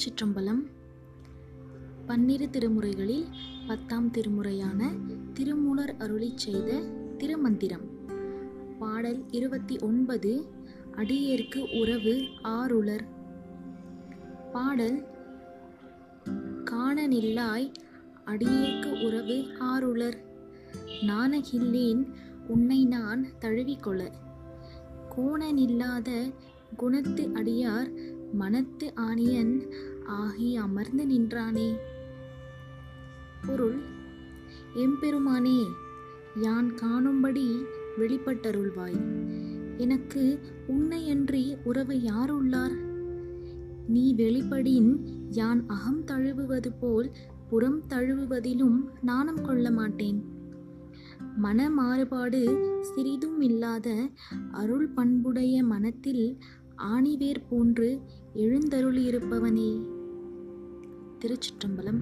திருச்சிற்றம்பலம் பன்னிரு திருமுறைகளில் பத்தாம் திருமுறையான திருமூலர் அருளி செய்த திருமந்திரம். பாடல் இருபத்தி ஒன்பது அடியேற்கு உறவு ஆருளர். பாடல் காணனில்லாய் அடியேற்கு உறவு ஆருளர். நானகில்லேன் உன்னை நான் தழுவிக்கொள கோணனில்லாத குணத்து அடியார் மனத்து ஆணியன் ஆகி அமர்ந்து நின்றானே. பொருள் எம்பெருமானே யான் காணும்படி வெளிப்பட்டருள்வாய். எனக்கு உன்னையன்றி உறவு யார் உள்ளார் நீ வெளிப்படின் யான் அகம் தழுவுவது போல் புறம் தழுவுவதிலும் நாணம் கொள்ள மாட்டேன். மன மாறுபாடு சிறிதும் இல்லாத அருள் பண்புடைய மனத்தில் ஆணிவேர் போன்று எழுந்தருளியிருப்பவனே. திருச்சிற்றம்பலம்